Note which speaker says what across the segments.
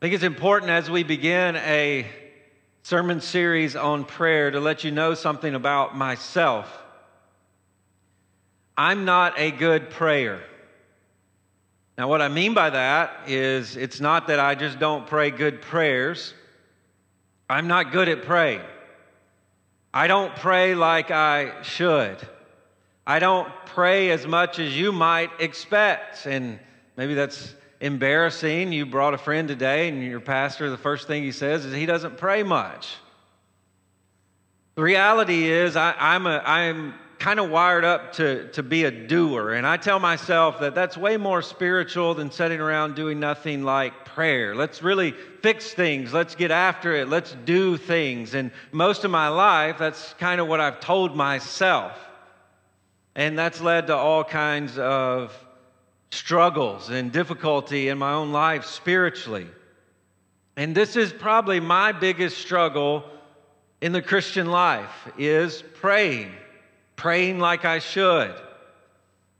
Speaker 1: I think it's important as we begin a sermon series on prayer to let you know something about myself. I'm not a good prayer. Now, what I mean by that is it's not that I just don't pray good prayers. I'm not good at praying. I don't pray like I should. I don't pray as much as you might expect. And maybe that's embarrassing. You brought a friend today, and your pastor, the first thing he says is he doesn't pray much. The reality is, I, am I'm kind of wired up to, to be a doer. And I tell myself that that's way more spiritual than sitting around doing nothing like prayer. Let's really fix things. Let's get after it. Let's do things. And most of my life, that's kind of what I've told myself. And that's led to all kinds of struggles and difficulty in my own life spiritually. And this is probably my biggest struggle in the Christian life is praying, praying like I should.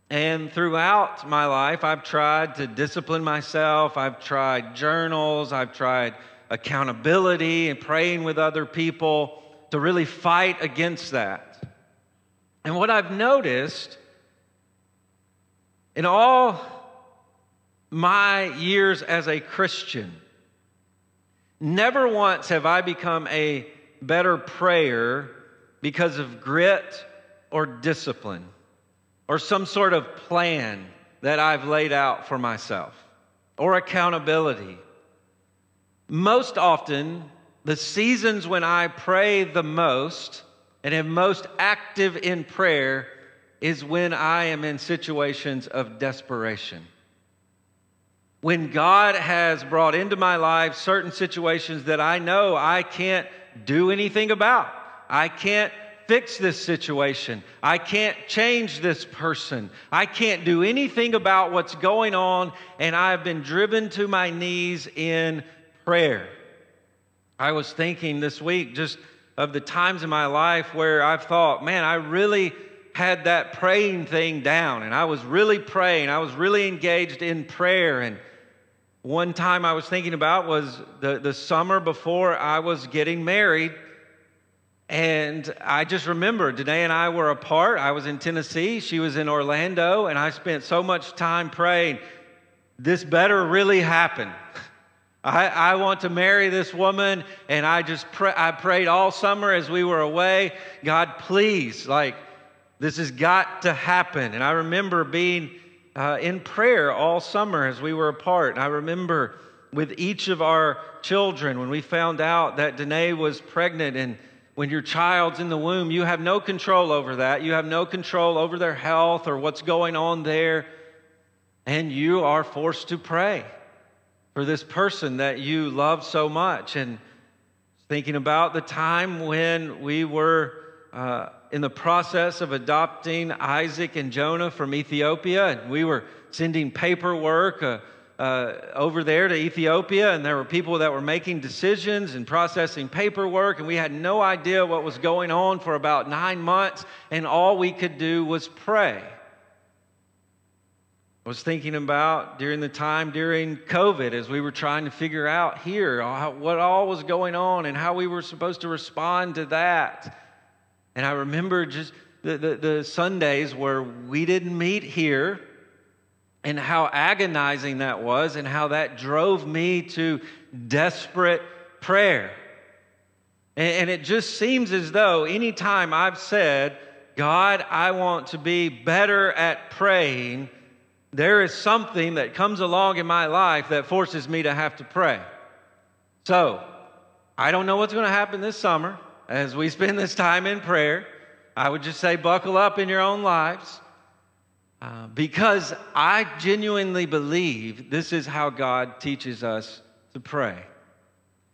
Speaker 1: And throughout my life, I've tried to discipline myself. I've tried journals. I've tried accountability and praying with other people to really fight against that. And what I've noticed in all my years as a Christian, never once have I become a better prayer because of grit or discipline or some sort of plan that I've laid out for myself or accountability. Most often, the seasons when I pray the most and am most active in prayer is when I am in situations of desperation. When God has brought into my life certain situations that I know I can't do anything about, I can't fix this situation, I can't change this person, I can't do anything about what's going on, and I've been driven to my knees in prayer. I was thinking this week just of the times in my life where I've thought, man, I really had that praying thing down and I was really praying. I was really engaged in prayer. And one time I was thinking about was the, the summer before I was getting married. And I just remember Danae and I were apart. I was in Tennessee, she was in Orlando, and I spent so much time praying, this better really happen. I, I, want to marry this woman, and I just pray, I prayed all summer as we were away. God, please, like, this has got to happen. And I remember being uh, in prayer all summer as we were apart. And I remember with each of our children when we found out that Danae was pregnant and when your child's in the womb, you have no control over that. You have no control over their health or what's going on there. And you are forced to pray for this person that you love so much. And thinking about the time when we were uh, in the process of adopting Isaac and Jonah from Ethiopia, and we were sending paperwork uh, uh, over there to Ethiopia, and there were people that were making decisions and processing paperwork, and we had no idea what was going on for about nine months, and all we could do was pray. I was thinking about during the time during COVID as we were trying to figure out here what all was going on and how we were supposed to respond to that. And I remember just the, the, the, Sundays where we didn't meet here and how agonizing that was and how that drove me to desperate prayer. And, and it just seems as though anytime I've said, God, I want to be better at praying, there is something that comes along in my life that forces me to have to pray. So, I don't know what's going to happen this summer as we spend this time in prayer, I would just say, buckle up in your own lives. Uh, because I genuinely believe this is how God teaches us to pray.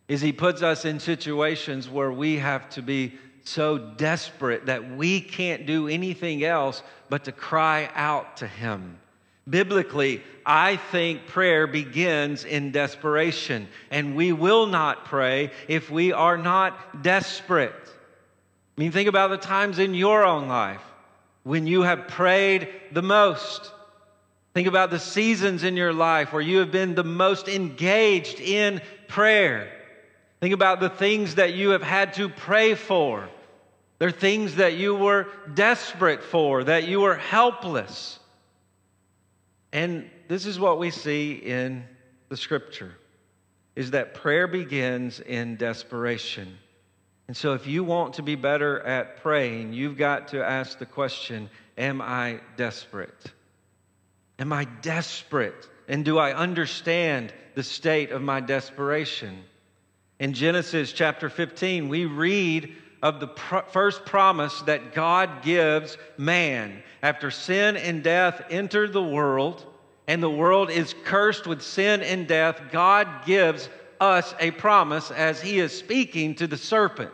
Speaker 1: Is he puts us in situations where we have to be so desperate that we can't do anything else but to cry out to him. Biblically, I think prayer begins in desperation, and we will not pray if we are not desperate. I mean, think about the times in your own life when you have prayed the most. Think about the seasons in your life where you have been the most engaged in prayer. Think about the things that you have had to pray for. They're things that you were desperate for, that you were helpless. And this is what we see in the scripture is that prayer begins in desperation. And so if you want to be better at praying, you've got to ask the question, am I desperate? Am I desperate? And do I understand the state of my desperation? In Genesis chapter 15, we read of the pr- first promise that God gives man. After sin and death entered the world, and the world is cursed with sin and death, God gives us a promise as He is speaking to the serpent.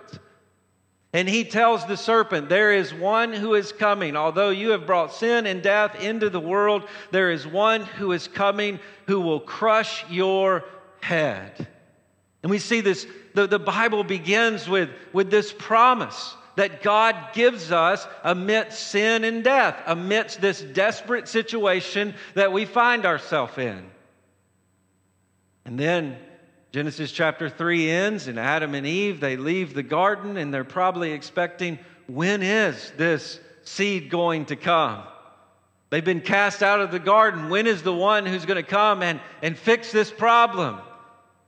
Speaker 1: And he tells the serpent, There is one who is coming. Although you have brought sin and death into the world, there is one who is coming who will crush your head. And we see this, the, the Bible begins with, with this promise that God gives us amidst sin and death, amidst this desperate situation that we find ourselves in. And then Genesis chapter 3 ends, and Adam and Eve, they leave the garden, and they're probably expecting, when is this seed going to come? They've been cast out of the garden. When is the one who's going to come and, and fix this problem?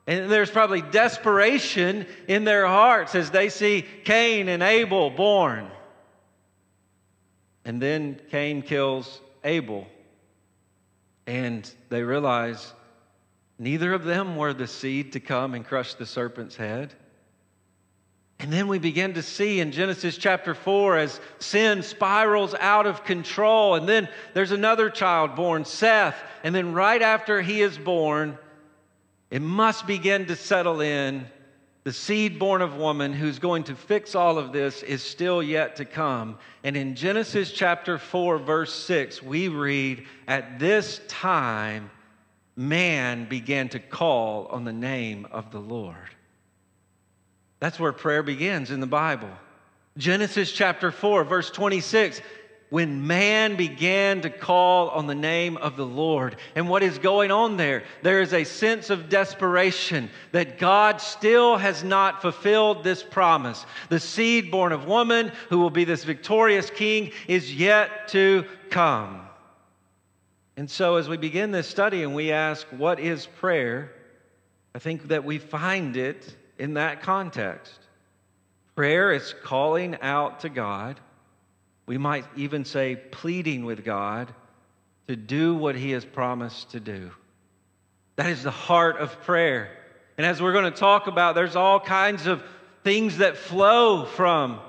Speaker 1: And there's probably desperation in their hearts as they see Cain and Abel born. And then Cain kills Abel. And they realize Neither of them were the seed to come and crush the serpent's head. And then we begin to see in Genesis chapter 4 as sin spirals out of control. And then there's another child born, Seth. And then right after he is born, it must begin to settle in. The seed born of woman who's going to fix all of this is still yet to come. And in Genesis chapter 4, verse 6, we read, At this time, man began to call on the name of the Lord. That's where prayer begins in the Bible. Genesis chapter 4, verse 26. When man began to call on the name of the Lord. And what is going on there? There is a sense of desperation that God still has not fulfilled this promise. The seed born of woman, who will be this victorious king, is yet to come. And so, as we begin this study and we ask, What is prayer? I think that we find it in that context. Prayer is calling out to God. We might even say pleading with God to do what He has promised to do. That is the heart of prayer. And as we're going to talk about, there's all kinds of things that flow from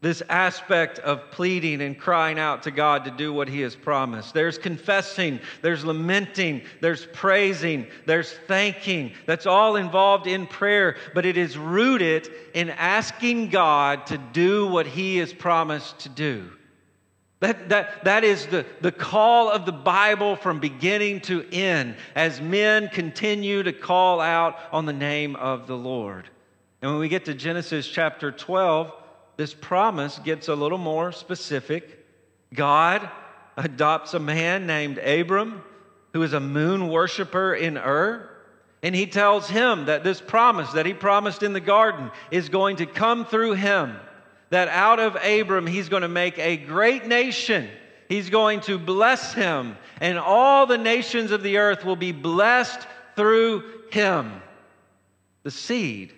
Speaker 1: this aspect of pleading and crying out to God to do what He has promised. There's confessing, there's lamenting, there's praising, there's thanking. That's all involved in prayer, but it is rooted in asking God to do what He has promised to do. That, that, that is the, the call of the Bible from beginning to end as men continue to call out on the name of the Lord. And when we get to Genesis chapter 12, this promise gets a little more specific. God adopts a man named Abram, who is a moon worshiper in Ur. And he tells him that this promise that he promised in the garden is going to come through him. That out of Abram, he's going to make a great nation. He's going to bless him, and all the nations of the earth will be blessed through him. The seed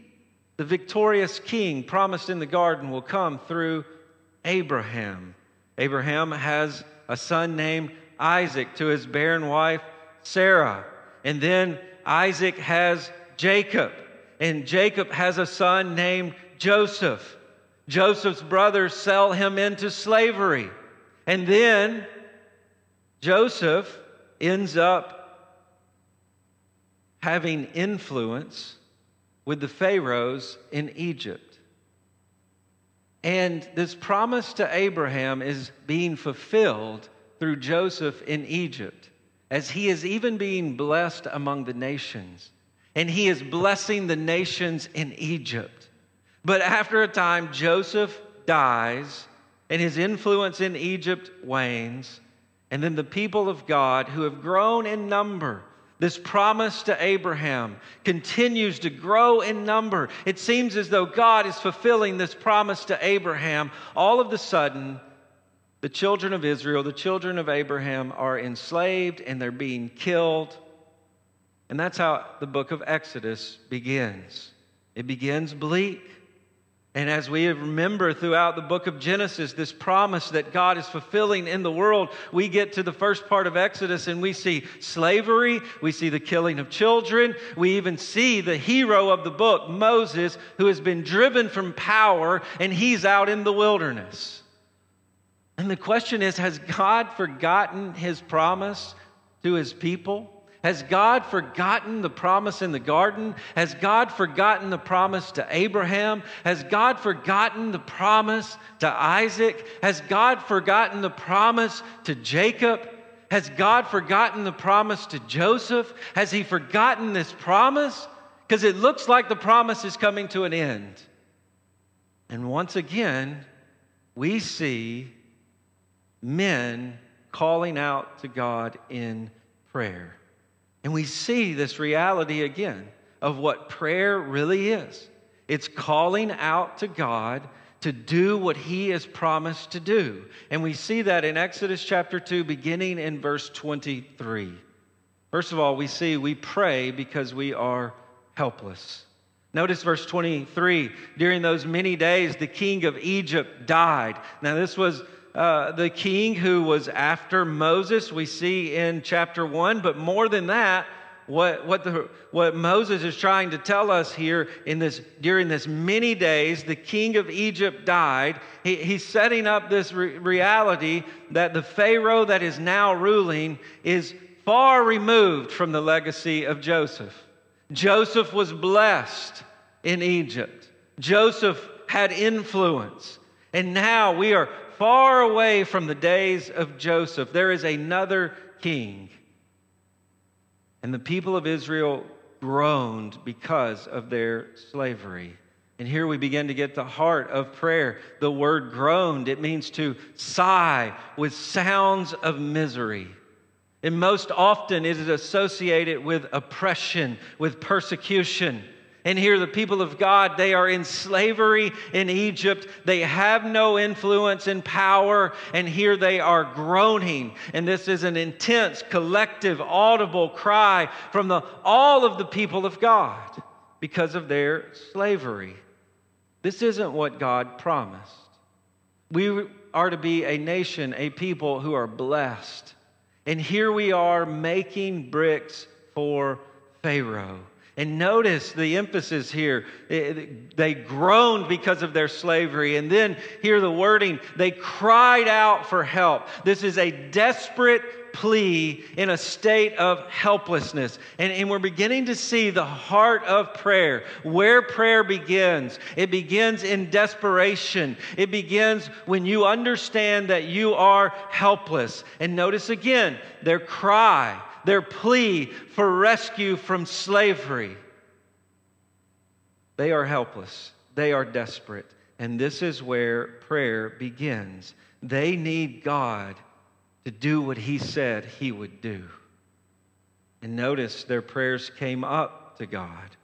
Speaker 1: the victorious king promised in the garden will come through Abraham. Abraham has a son named Isaac to his barren wife, Sarah. And then Isaac has Jacob. And Jacob has a son named Joseph. Joseph's brothers sell him into slavery. And then Joseph ends up having influence with the Pharaohs in Egypt. And this promise to Abraham is being fulfilled through Joseph in Egypt, as he is even being blessed among the nations. And he is blessing the nations in Egypt. But after a time, Joseph dies, and his influence in Egypt wanes. And then the people of God who have grown in number, this promise to Abraham continues to grow in number. It seems as though God is fulfilling this promise to Abraham. All of a sudden, the children of Israel, the children of Abraham, are enslaved and they're being killed. And that's how the book of Exodus begins. It begins bleak. And as we remember throughout the book of Genesis, this promise that God is fulfilling in the world, we get to the first part of Exodus and we see slavery, we see the killing of children, we even see the hero of the book, Moses, who has been driven from power and he's out in the wilderness. And the question is Has God forgotten his promise to his people? Has God forgotten the promise in the garden? Has God forgotten the promise to Abraham? Has God forgotten the promise to Isaac? Has God forgotten the promise to Jacob? Has God forgotten the promise to Joseph? Has he forgotten this promise? Because it looks like the promise is coming to an end. And once again, we see men calling out to God in prayer. And we see this reality again of what prayer really is it's calling out to God to do what he has promised to do. And we see that in Exodus chapter 2, beginning in verse 23. First of all, we see we pray because we are helpless. Notice verse 23 during those many days, the king of Egypt died. Now, this was uh, the king who was after Moses, we see in chapter 1. But more than that, what, what, the, what Moses is trying to tell us here in this, during this many days, the king of Egypt died. He, he's setting up this re- reality that the Pharaoh that is now ruling is far removed from the legacy of Joseph. Joseph was blessed in Egypt, Joseph had influence. And now we are far away from the days of Joseph. There is another king. And the people of Israel groaned because of their slavery. And here we begin to get the heart of prayer. The word groaned, it means to sigh with sounds of misery. And most often it is associated with oppression, with persecution. And here, the people of God, they are in slavery in Egypt. They have no influence and power. And here they are groaning. And this is an intense, collective, audible cry from the, all of the people of God because of their slavery. This isn't what God promised. We are to be a nation, a people who are blessed. And here we are making bricks for Pharaoh. And notice the emphasis here. Eh, eh, they groaned because of their slavery. And then hear the wording they cried out for help. This is a desperate plea in a state of helplessness. And, and, we're beginning to see the heart of prayer, where prayer begins. It begins in desperation, it begins when you understand that you are helpless. And notice again their cry their plea for rescue from slavery. They are helpless, they are desperate, and this is where prayer begins. They need God to do what He said He would do. And notice their prayers came up to God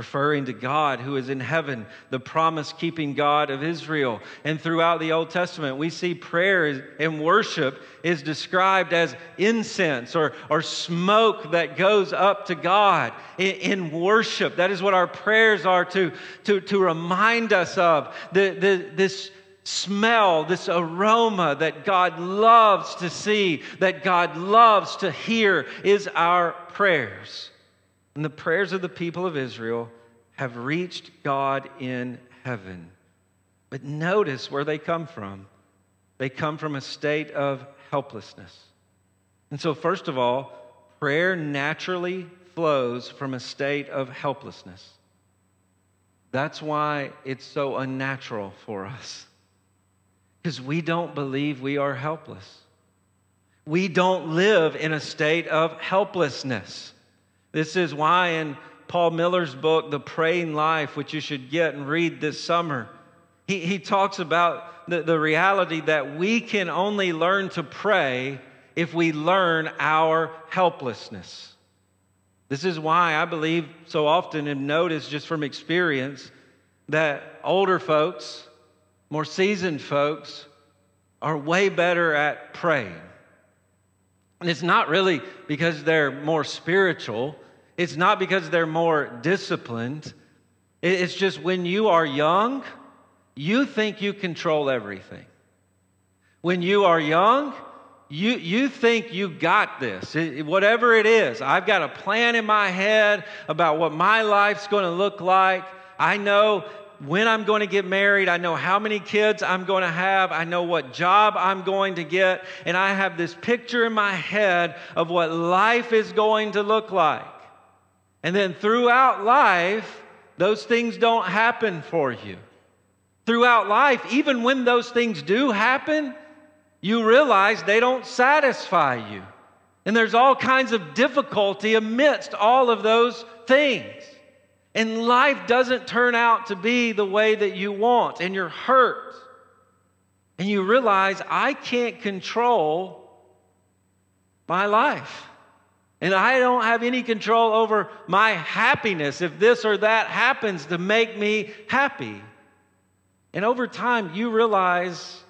Speaker 1: referring to God who is in heaven, the promise keeping God of Israel. And throughout the Old Testament, we see prayer and worship is described as incense or, or smoke that goes up to God in, in worship. That is what our prayers are to, to, to remind us of. The, the, this smell, this aroma that God loves to see, that God loves to hear, is our prayers. And the prayers of the people of Israel have reached God in heaven. But notice where they come from. They come from a state of helplessness. And so, first of all, prayer naturally flows from a state of helplessness. That's why it's so unnatural for us. Because we don't believe we are helpless. We don't live in a state of helplessness. This is why in Paul Miller's book, The Praying Life, which you should get and read this summer, he, he talks about the, the reality that we can only learn to pray if we learn our helplessness. This is why I believe so often and notice just from experience that older folks, more seasoned folks, are way better at praying. And it's not really because they're more spiritual, it's not because they're more disciplined. It's just when you are young, you think you control everything. When you are young, you, you think you got this, it, whatever it is. I've got a plan in my head about what my life's going to look like. I know when I'm going to get married. I know how many kids I'm going to have. I know what job I'm going to get. And I have this picture in my head of what life is going to look like. And then throughout life, those things don't happen for you. Throughout life, even when those things do happen, you realize they don't satisfy you. And there's all kinds of difficulty amidst all of those things. And life doesn't turn out to be the way that you want, and you're hurt. And you realize, I can't control my life. And I don't have any control over my happiness if this or that happens to make me happy. And over time, you realize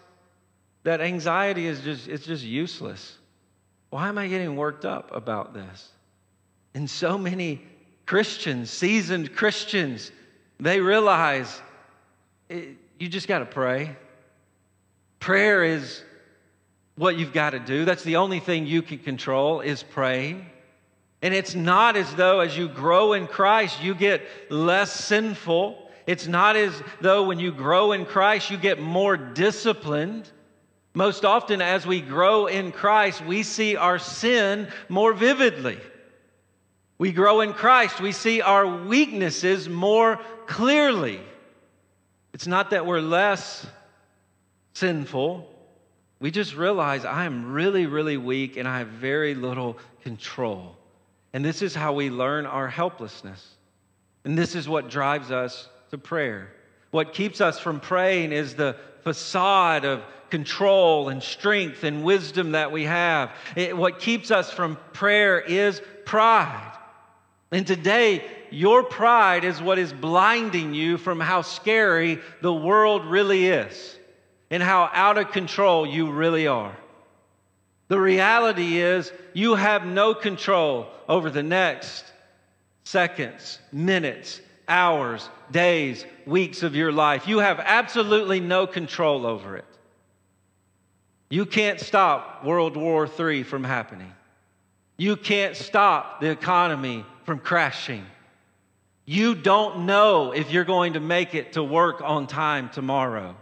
Speaker 1: that anxiety is just, it's just useless. Why am I getting worked up about this? And so many Christians, seasoned Christians, they realize it, you just got to pray. Prayer is what you've got to do. That's the only thing you can control is praying. And it's not as though as you grow in Christ, you get less sinful. It's not as though when you grow in Christ, you get more disciplined. Most often, as we grow in Christ, we see our sin more vividly. We grow in Christ, we see our weaknesses more clearly. It's not that we're less sinful. We just realize I am really, really weak and I have very little control. And this is how we learn our helplessness. And this is what drives us to prayer. What keeps us from praying is the facade of control and strength and wisdom that we have. It, what keeps us from prayer is pride. And today, your pride is what is blinding you from how scary the world really is and how out of control you really are. The reality is, you have no control over the next seconds, minutes, hours, days, weeks of your life. You have absolutely no control over it. You can't stop World War III from happening. You can't stop the economy from crashing. You don't know if you're going to make it to work on time tomorrow.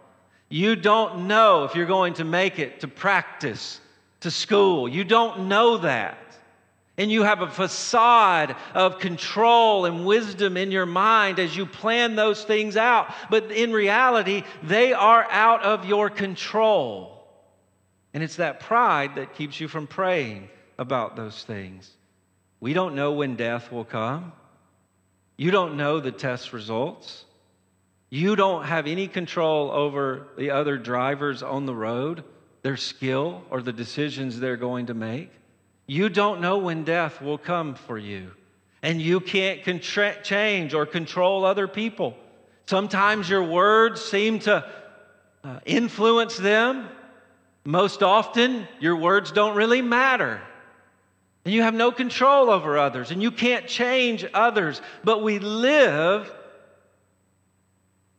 Speaker 1: You don't know if you're going to make it to practice to school. You don't know that. And you have a facade of control and wisdom in your mind as you plan those things out. But in reality, they are out of your control. And it's that pride that keeps you from praying about those things. We don't know when death will come. You don't know the test results. You don't have any control over the other drivers on the road their skill or the decisions they're going to make. You don't know when death will come for you. And you can't contra- change or control other people. Sometimes your words seem to uh, influence them. Most often, your words don't really matter. And you have no control over others, and you can't change others. But we live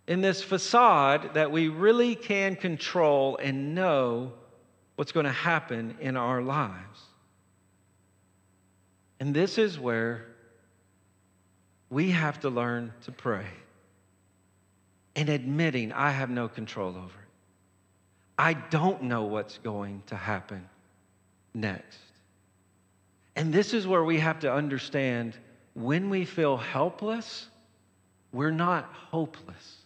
Speaker 1: in this facade that we really can control and know what's going to happen in our lives. And this is where we have to learn to pray and admitting I have no control over it. I don't know what's going to happen next. And this is where we have to understand when we feel helpless, we're not hopeless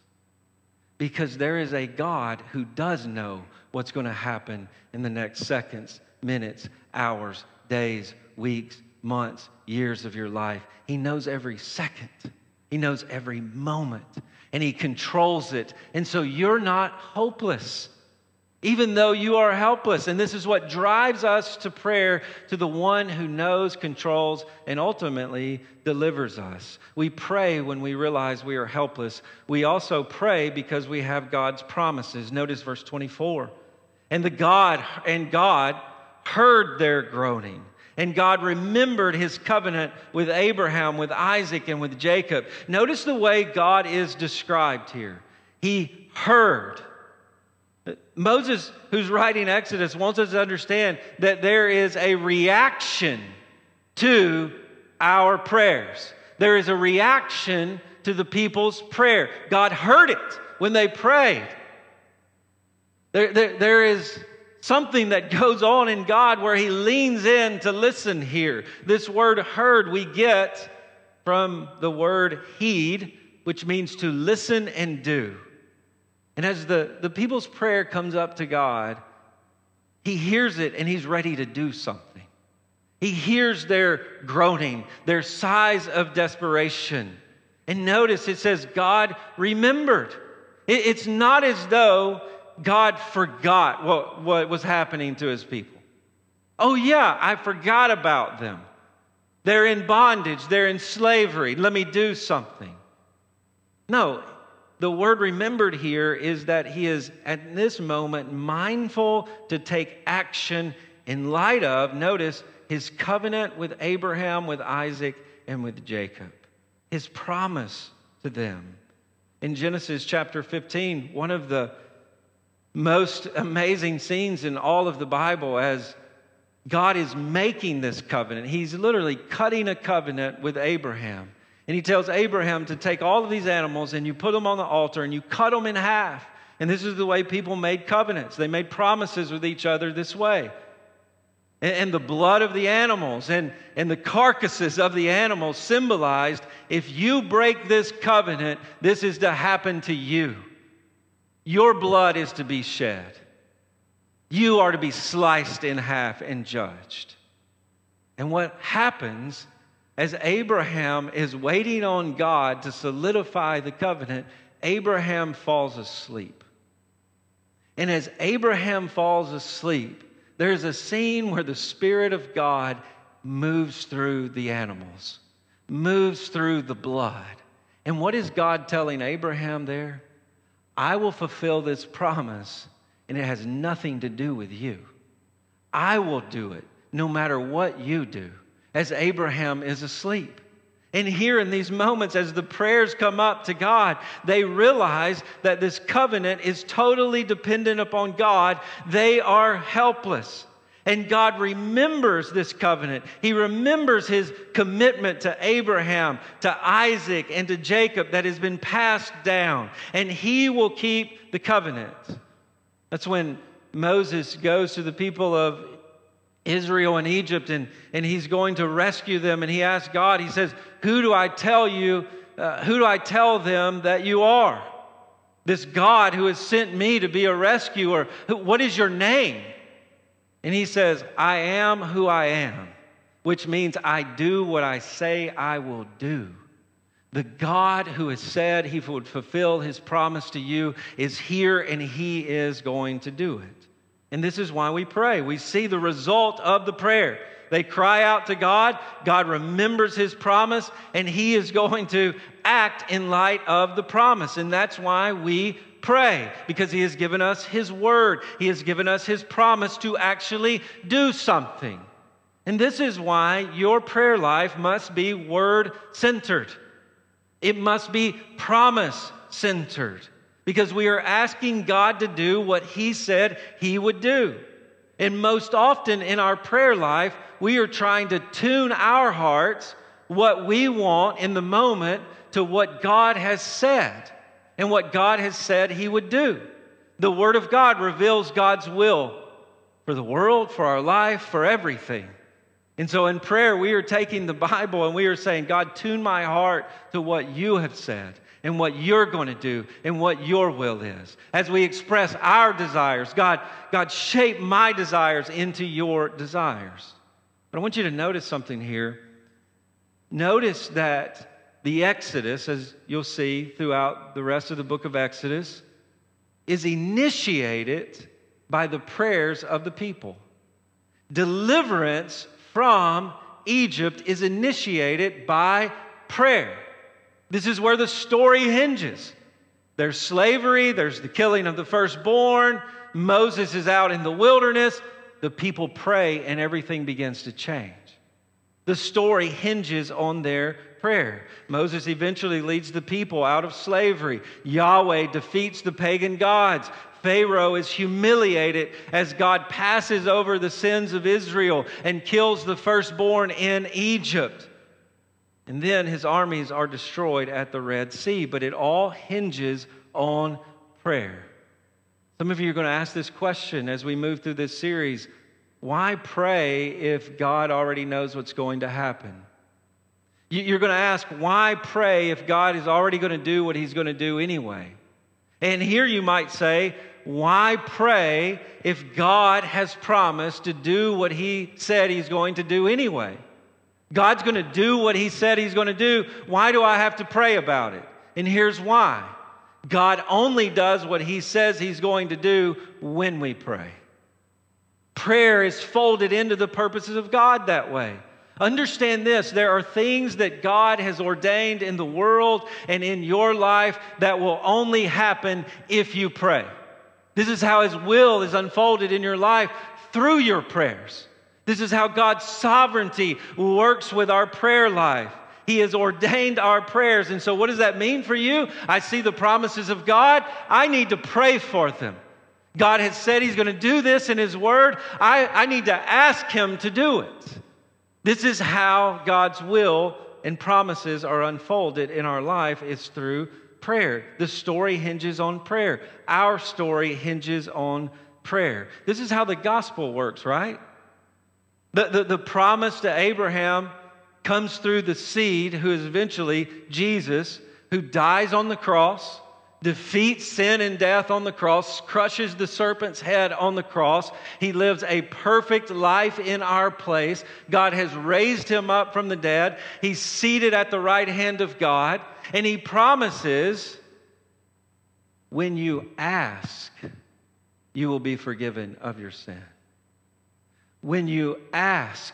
Speaker 1: because there is a God who does know what's going to happen in the next seconds, minutes, hours, days, weeks, months, years of your life. He knows every second, He knows every moment, and He controls it. And so you're not hopeless. Even though you are helpless. And this is what drives us to prayer to the one who knows, controls, and ultimately delivers us. We pray when we realize we are helpless. We also pray because we have God's promises. Notice verse 24. And the God and God heard their groaning. And God remembered his covenant with Abraham, with Isaac, and with Jacob. Notice the way God is described here. He heard. Moses, who's writing Exodus, wants us to understand that there is a reaction to our prayers. There is a reaction to the people's prayer. God heard it when they prayed. There, there, there is something that goes on in God where He leans in to listen here. This word heard we get from the word heed, which means to listen and do. And as the, the people's prayer comes up to God, he hears it and he's ready to do something. He hears their groaning, their sighs of desperation. And notice it says, God remembered. It, it's not as though God forgot what, what was happening to his people. Oh, yeah, I forgot about them. They're in bondage, they're in slavery. Let me do something. No, the word remembered here is that he is at this moment mindful to take action in light of, notice, his covenant with Abraham, with Isaac, and with Jacob, his promise to them. In Genesis chapter 15, one of the most amazing scenes in all of the Bible as God is making this covenant. He's literally cutting a covenant with Abraham. And he tells Abraham to take all of these animals and you put them on the altar and you cut them in half. And this is the way people made covenants. They made promises with each other this way. And, and the blood of the animals and, and the carcasses of the animals symbolized if you break this covenant, this is to happen to you. Your blood is to be shed. You are to be sliced in half and judged. And what happens as Abraham is waiting on God to solidify the covenant, Abraham falls asleep. And as Abraham falls asleep, there's a scene where the Spirit of God moves through the animals, moves through the blood. And what is God telling Abraham there? I will fulfill this promise, and it has nothing to do with you. I will do it no matter what you do as Abraham is asleep. And here in these moments, as the prayers come up to God, they realize that this covenant is totally dependent upon God. They are helpless. And God remembers this covenant. He remembers his commitment to Abraham, to Isaac, and to Jacob that has been passed down. And he will keep the covenant. That's when Moses goes to the people of Israel and Egypt, and, and he's going to rescue them. And he asks God, he says, Who do I tell you, uh, who do I tell them that you are? This God who has sent me to be a rescuer. What is your name? And he says, I am who I am, which means I do what I say I will do. The God who has said he would fulfill his promise to you is here and he is going to do it. And this is why we pray. We see the result of the prayer. They cry out to God, God remembers his promise, and he is going to act in light of the promise. And that's why we pray, because he has given us his word, he has given us his promise to actually do something. And this is why your prayer life must be word centered, it must be promise centered because we are asking God to do what He said He would do. And most often in our prayer life, we are trying to tune our hearts, what we want in the moment, to what God has said and what God has said He would do. The Word of God reveals God's will for the world, for our life, for everything. And so in prayer, we are taking the Bible and we are saying, God, tune my heart to what you have said and what you're going to do and what your will is. As we express our desires, God, God, shape my desires into your desires. But I want you to notice something here. Notice that the Exodus, as you'll see throughout the rest of the book of Exodus, is initiated by the prayers of the people. Deliverance from Egypt is initiated by prayer. This is where the story hinges. There's slavery, there's the killing of the firstborn. Moses is out in the wilderness. The people pray, and everything begins to change. The story hinges on their prayer. Moses eventually leads the people out of slavery. Yahweh defeats the pagan gods. Pharaoh is humiliated as God passes over the sins of Israel and kills the firstborn in Egypt. And then his armies are destroyed at the Red Sea. But it all hinges on prayer. Some of you are going to ask this question as we move through this series why pray if God already knows what's going to happen? You're going to ask, why pray if God is already going to do what he's going to do anyway? And here you might say, why pray if God has promised to do what he said he's going to do anyway? God's going to do what he said he's going to do. Why do I have to pray about it? And here's why God only does what he says he's going to do when we pray. Prayer is folded into the purposes of God that way. Understand this there are things that God has ordained in the world and in your life that will only happen if you pray. This is how His will is unfolded in your life through your prayers. This is how God's sovereignty works with our prayer life. He has ordained our prayers. And so, what does that mean for you? I see the promises of God. I need to pray for them. God has said He's going to do this in His Word. I, I need to ask Him to do it. This is how God's will and promises are unfolded in our life, is through prayer. The story hinges on prayer. Our story hinges on prayer. This is how the gospel works, right? The, the, the promise to Abraham comes through the seed, who is eventually Jesus, who dies on the cross, defeats sin and death on the cross, crushes the serpent's head on the cross. He lives a perfect life in our place. God has raised him up from the dead. He's seated at the right hand of God. And he promises when you ask, you will be forgiven of your sin. When you ask,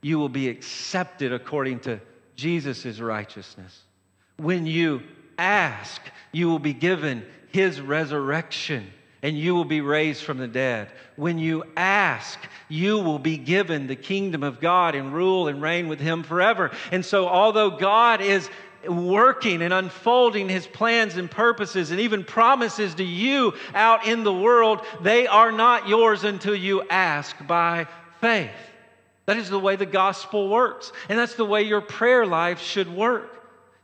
Speaker 1: you will be accepted according to Jesus' righteousness. When you ask, you will be given his resurrection and you will be raised from the dead. When you ask, you will be given the kingdom of God and rule and reign with him forever. And so, although God is working and unfolding his plans and purposes and even promises to you out in the world, they are not yours until you ask by faith. That is the way the gospel works, and that's the way your prayer life should work.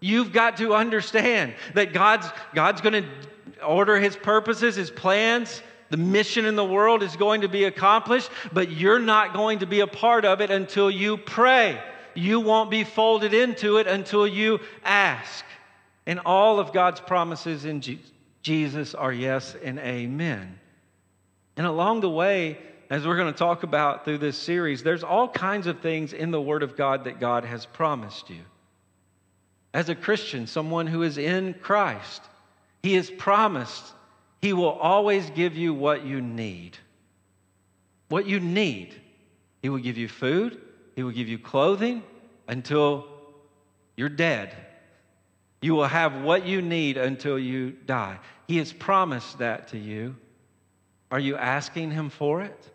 Speaker 1: You've got to understand that God's, God's going to order his purposes, his plans. The mission in the world is going to be accomplished, but you're not going to be a part of it until you pray you won't be folded into it until you ask. And all of God's promises in Jesus are yes and amen. And along the way, as we're going to talk about through this series, there's all kinds of things in the Word of God that God has promised you. As a Christian, someone who is in Christ, He has promised He will always give you what you need. What you need. He will give you food, he will give you clothing until you're dead. You will have what you need until you die. He has promised that to you. Are you asking Him for it?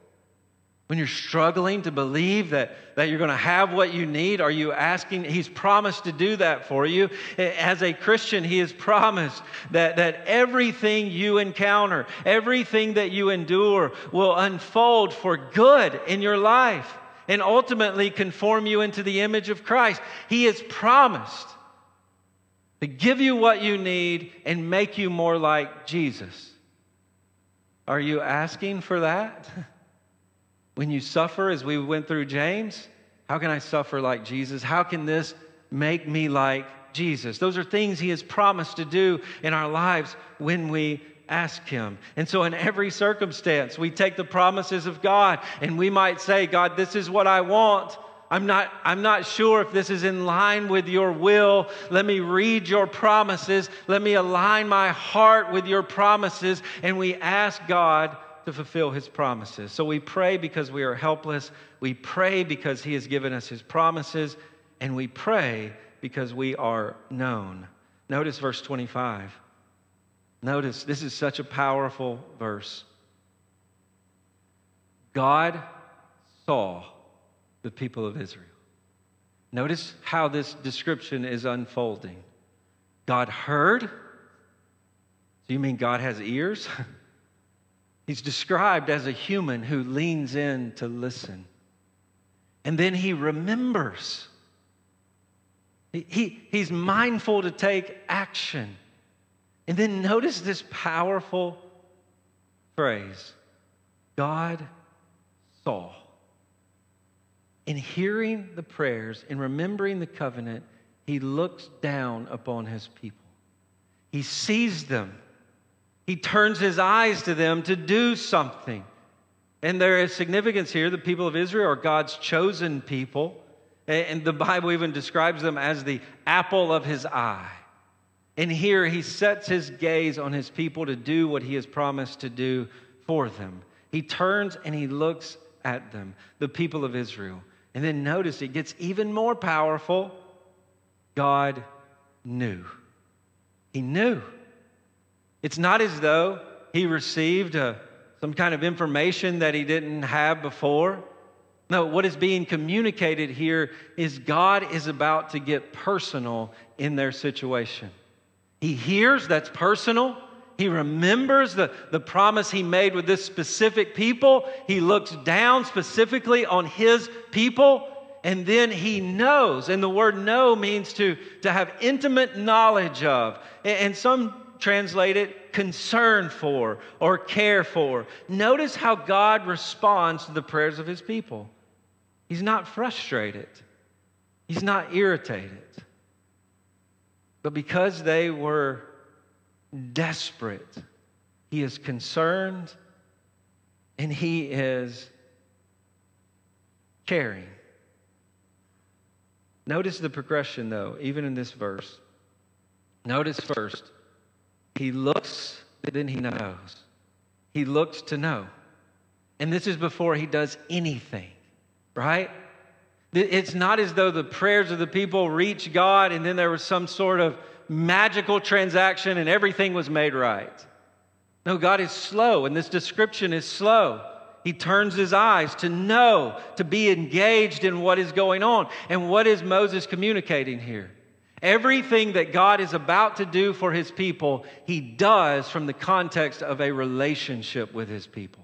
Speaker 1: When you're struggling to believe that, that you're going to have what you need, are you asking? He's promised to do that for you. As a Christian, He has promised that, that everything you encounter, everything that you endure will unfold for good in your life and ultimately conform you into the image of Christ. He has promised to give you what you need and make you more like Jesus. Are you asking for that? When you suffer, as we went through James, how can I suffer like Jesus? How can this make me like Jesus? Those are things He has promised to do in our lives when we ask Him. And so, in every circumstance, we take the promises of God and we might say, God, this is what I want. I'm not, I'm not sure if this is in line with your will. Let me read your promises. Let me align my heart with your promises. And we ask God to fulfill his promises. So we pray because we are helpless. We pray because he has given us his promises. And we pray because we are known. Notice verse 25. Notice this is such a powerful verse. God saw the people of Israel. Notice how this description is unfolding. God heard. So you mean God has ears? He's described as a human who leans in to listen. And then he remembers. He, he, he's mindful to take action. And then notice this powerful phrase God saw. In hearing the prayers and remembering the covenant, he looks down upon his people. He sees them. He turns his eyes to them to do something. And there is significance here. The people of Israel are God's chosen people. And the Bible even describes them as the apple of his eye. And here he sets his gaze on his people to do what he has promised to do for them. He turns and he looks at them, the people of Israel. And then notice it gets even more powerful. God knew. He knew. It's not as though he received a, uh, some kind of information that he didn't have before. No, what is being communicated here is God is about to get personal in their situation. He hears, that's personal. He remembers the, the promise he made with this specific people. He looks down specifically on his people. And then he knows. And the word know means to, to have intimate knowledge of. And, and some translate it concern for or care for. Notice how God responds to the prayers of his people. He's not frustrated, he's not irritated. But because they were desperate, he is concerned and he is caring. Notice the progression, though, even in this verse. Notice first, he looks, then he knows. He looks to know. And this is before he does anything, right? It's not as though the prayers of the people reached God and then there was some sort of magical transaction and everything was made right. No, God is slow, and this description is slow. He turns his eyes to know, to be engaged in what is going on. And what is Moses communicating here? Everything that God is about to do for his people, he does from the context of a relationship with his people.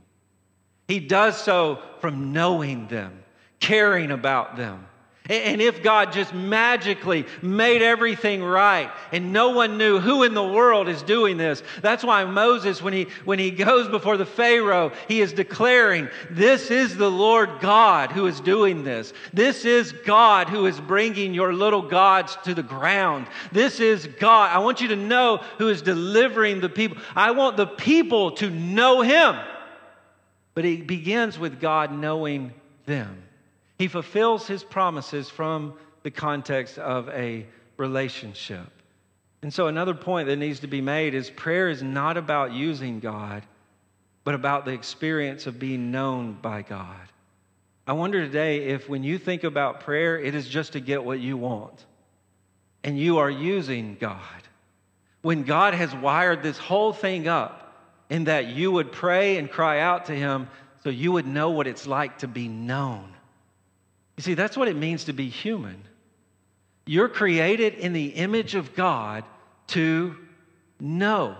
Speaker 1: He does so from knowing them caring about them. And if God just magically made everything right and no one knew who in the world is doing this, that's why Moses, when he, when he goes before the Pharaoh, he is declaring, This is the Lord God who is doing this. This is God who is bringing your little gods to the ground. This is God. I want you to know who is delivering the people. I want the people to know him. But it begins with God knowing them. He fulfills his promises from the context of a relationship. And so, another point that needs to be made is prayer is not about using God, but about the experience of being known by God. I wonder today if when you think about prayer, it is just to get what you want, and you are using God. When God has wired this whole thing up in that you would pray and cry out to Him so you would know what it's like to be known. You see, that's what it means to be human. You're created in the image of God to know.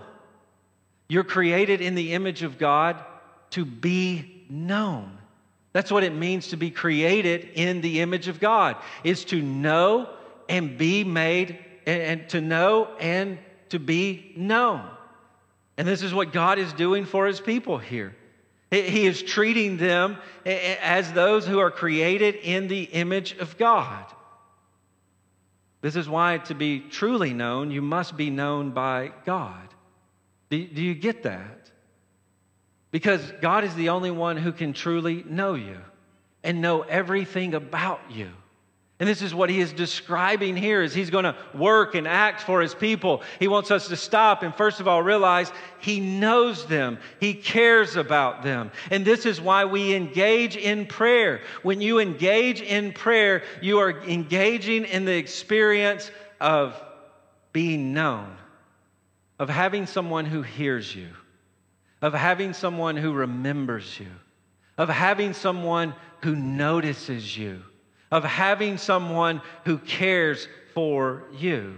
Speaker 1: You're created in the image of God to be known. That's what it means to be created in the image of God, is to know and be made, and to know and to be known. And this is what God is doing for his people here. He is treating them as those who are created in the image of God. This is why, to be truly known, you must be known by God. Do, you get that? Because God is the only one who can truly know you and know everything about you. And this is what he is describing here as he's going to work and act for his people. He wants us to stop and first of all realize he knows them. He cares about them. And this is why we engage in prayer. When you engage in prayer, you are engaging in the experience of being known, of having someone who hears you, of having someone who remembers you, of having someone who notices you of having someone who cares for you.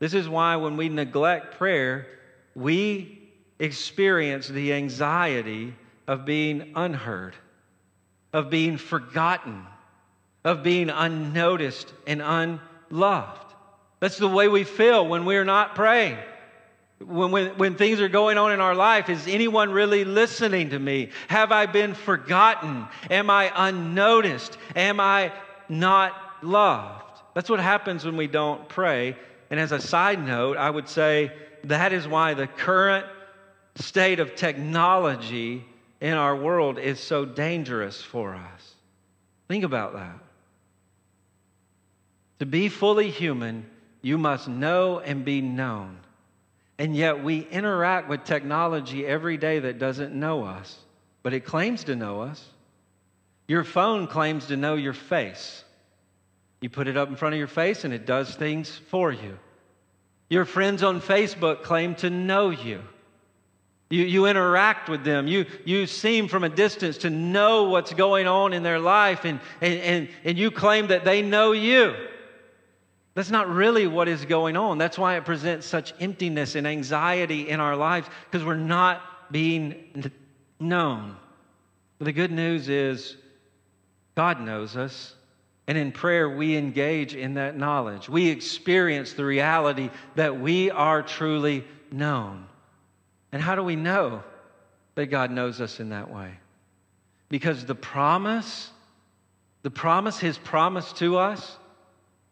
Speaker 1: This is why when we neglect prayer, we experience the anxiety of being unheard, of being forgotten, of being unnoticed and unloved. That's the way we feel when we're not praying. When, when, when things are going on in our life, is anyone really listening to me? Have I been forgotten? Am I unnoticed? Am I not loved. That's what happens when we don't pray. And as a side note, I would say that is why the current state of technology in our world is so dangerous for us. Think about that. To be fully human, you must know and be known. And yet we interact with technology every day that doesn't know us, but it claims to know us. Your phone claims to know your face. You put it up in front of your face and it does things for you. Your friends on Facebook claim to know you. You, you interact with them. You, you seem from a distance to know what's going on in their life, and, and, and, and you claim that they know you. That's not really what is going on. That's why it presents such emptiness and anxiety in our lives, because we're not being known. But the good news is God knows us. And in prayer, we engage in that knowledge. We experience the reality that we are truly known. And how do we know that God knows us in that way? Because the promise, the promise, His promise to us,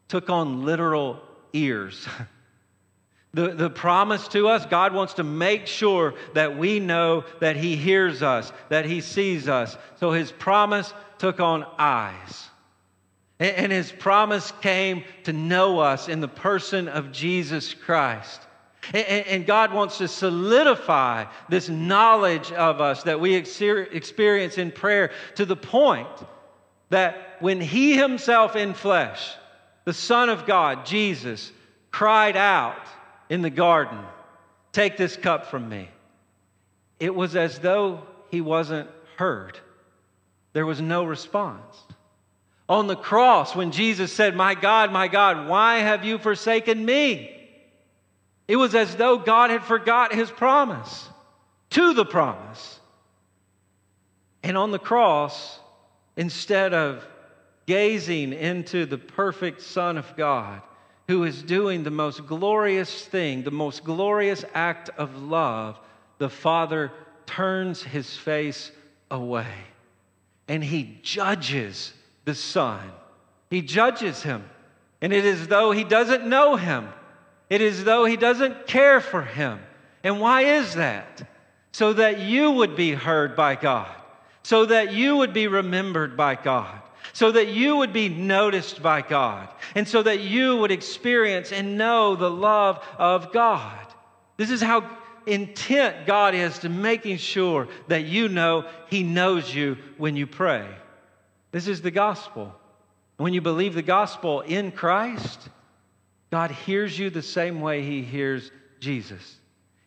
Speaker 1: took on literal ears. The, the promise to us, God wants to make sure that we know that He hears us, that He sees us. So His promise took on eyes. And, His promise came to know us in the person of Jesus Christ. And God wants to solidify this knowledge of us that we experience in prayer to the point that when He Himself in flesh, the Son of God, Jesus, cried out, in the garden, Take this cup from me. It was as though he wasn't heard. There was no response. On the cross, when Jesus said, My God, my God, why have you forsaken me? It was as though God had forgot his promise to the promise. And on the cross, instead of gazing into the perfect Son of God, who is doing the most glorious thing, the most glorious act of love, the Father turns his face away and he judges the Son. He judges him. And it is though he doesn't know him, it is though he doesn't care for him. And why is that? So that you would be heard by God, so that you would be remembered by God so that you would be noticed by God and so that you would experience and know the love of God. This is how intent God is to making sure that you know He knows you when you pray. This is the gospel. When you believe the gospel in Christ, God hears you the same way He hears Jesus.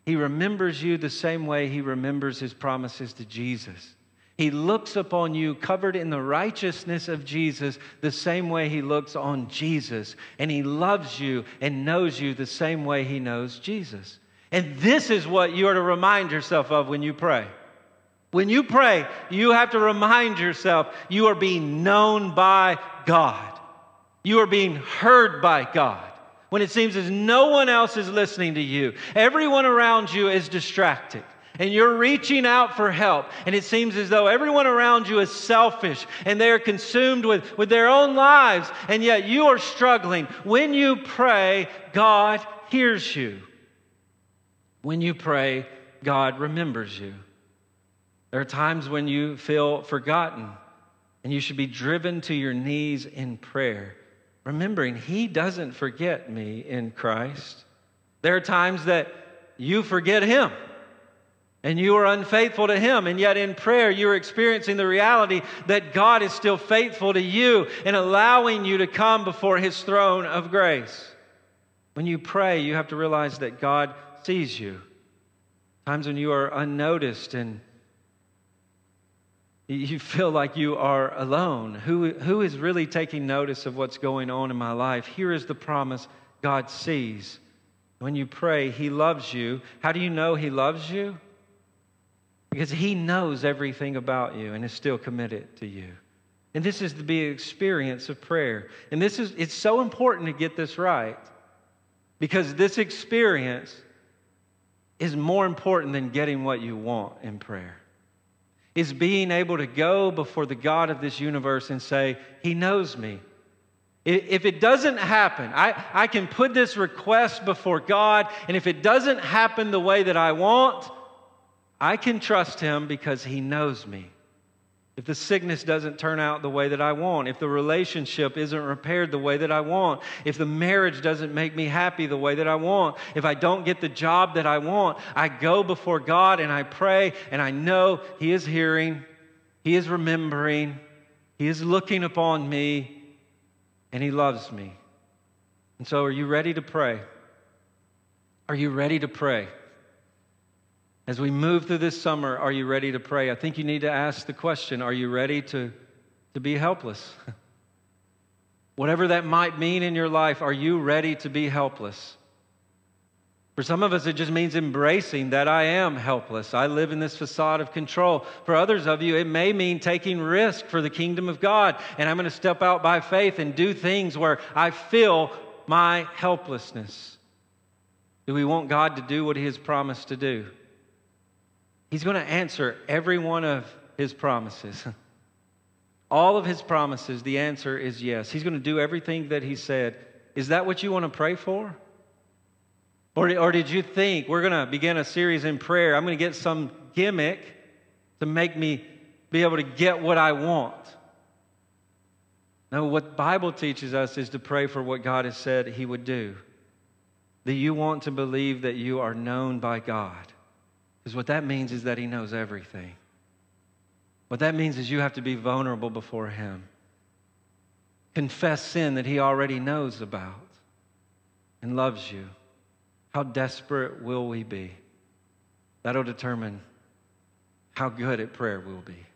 Speaker 1: He remembers you the same way He remembers His promises to Jesus. He looks upon you covered in the righteousness of Jesus the same way he looks on Jesus. And he loves you and knows you the same way he knows Jesus. And this is what you are to remind yourself of when you pray. When you pray, you have to remind yourself you are being known by God. You are being heard by God. When it seems as no one else is listening to you, everyone around you is distracted and you're reaching out for help, and it seems as though everyone around you is selfish and they are consumed with, with their own lives, and yet you are struggling. When you pray, God hears you. When you pray, God remembers you. There are times when you feel forgotten, and you should be driven to your knees in prayer remembering He doesn't forget me in Christ. There are times that you forget Him and you are unfaithful to Him, and yet in prayer you're experiencing the reality that God is still faithful to you and allowing you to come before His throne of grace. When you pray, you have to realize that God sees you. Times when you are unnoticed and you feel like you are alone. Who, who is really taking notice of what's going on in my life? Here is the promise God sees. When you pray, He loves you. How do you know He loves you? Because He knows everything about you and is still committed to you. And this is to be experience of prayer. And this is it's so important to get this right. Because this experience is more important than getting what you want in prayer. Is being able to go before the God of this universe and say, He knows me. If it doesn't happen, I, I can put this request before God, and if it doesn't happen the way that I want, I can trust Him because He knows me if the sickness doesn't turn out the way that I want, if the relationship isn't repaired the way that I want, if the marriage doesn't make me happy the way that I want, if I don't get the job that I want, I go before God and I pray and I know He is hearing, He is remembering, He is looking upon me, and He loves me. And so, are you ready to pray? Are you ready to pray? As we move through this summer, are you ready to pray? I think you need to ask the question are you ready to, to be helpless? Whatever that might mean in your life, are you ready to be helpless? For some of us, it just means embracing that I am helpless. I live in this facade of control. For others of you, it may mean taking risk for the kingdom of God. And I'm going to step out by faith and do things where I feel my helplessness. Do we want God to do what He has promised to do? He's going to answer every one of his promises. All of his promises, the answer is yes. He's going to do everything that he said. Is that what you want to pray for? Or, or did you think we're going to begin a series in prayer? I'm going to get some gimmick to make me be able to get what I want. No, what Bible teaches us is to pray for what God has said he would do. That you want to believe that you are known by God. Because what that means is that He knows everything. What that means is you have to be vulnerable before Him. Confess sin that He already knows about and loves you. How desperate will we be? That'll determine how good at prayer we'll be.